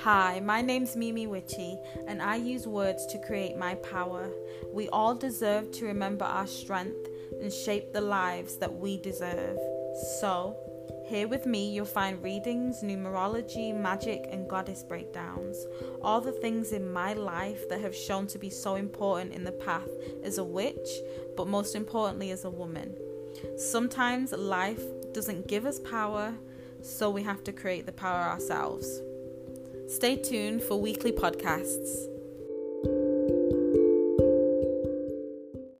Hi, my name's Mimi Witchy, and I use words to create my power. We all deserve to remember our strength and shape the lives that we deserve. So, here with me, you'll find readings, numerology, magic, and goddess breakdowns. All the things in my life that have shown to be so important in the path as a witch, but most importantly, as a woman. Sometimes life doesn't give us power, so we have to create the power ourselves. Stay tuned for weekly podcasts.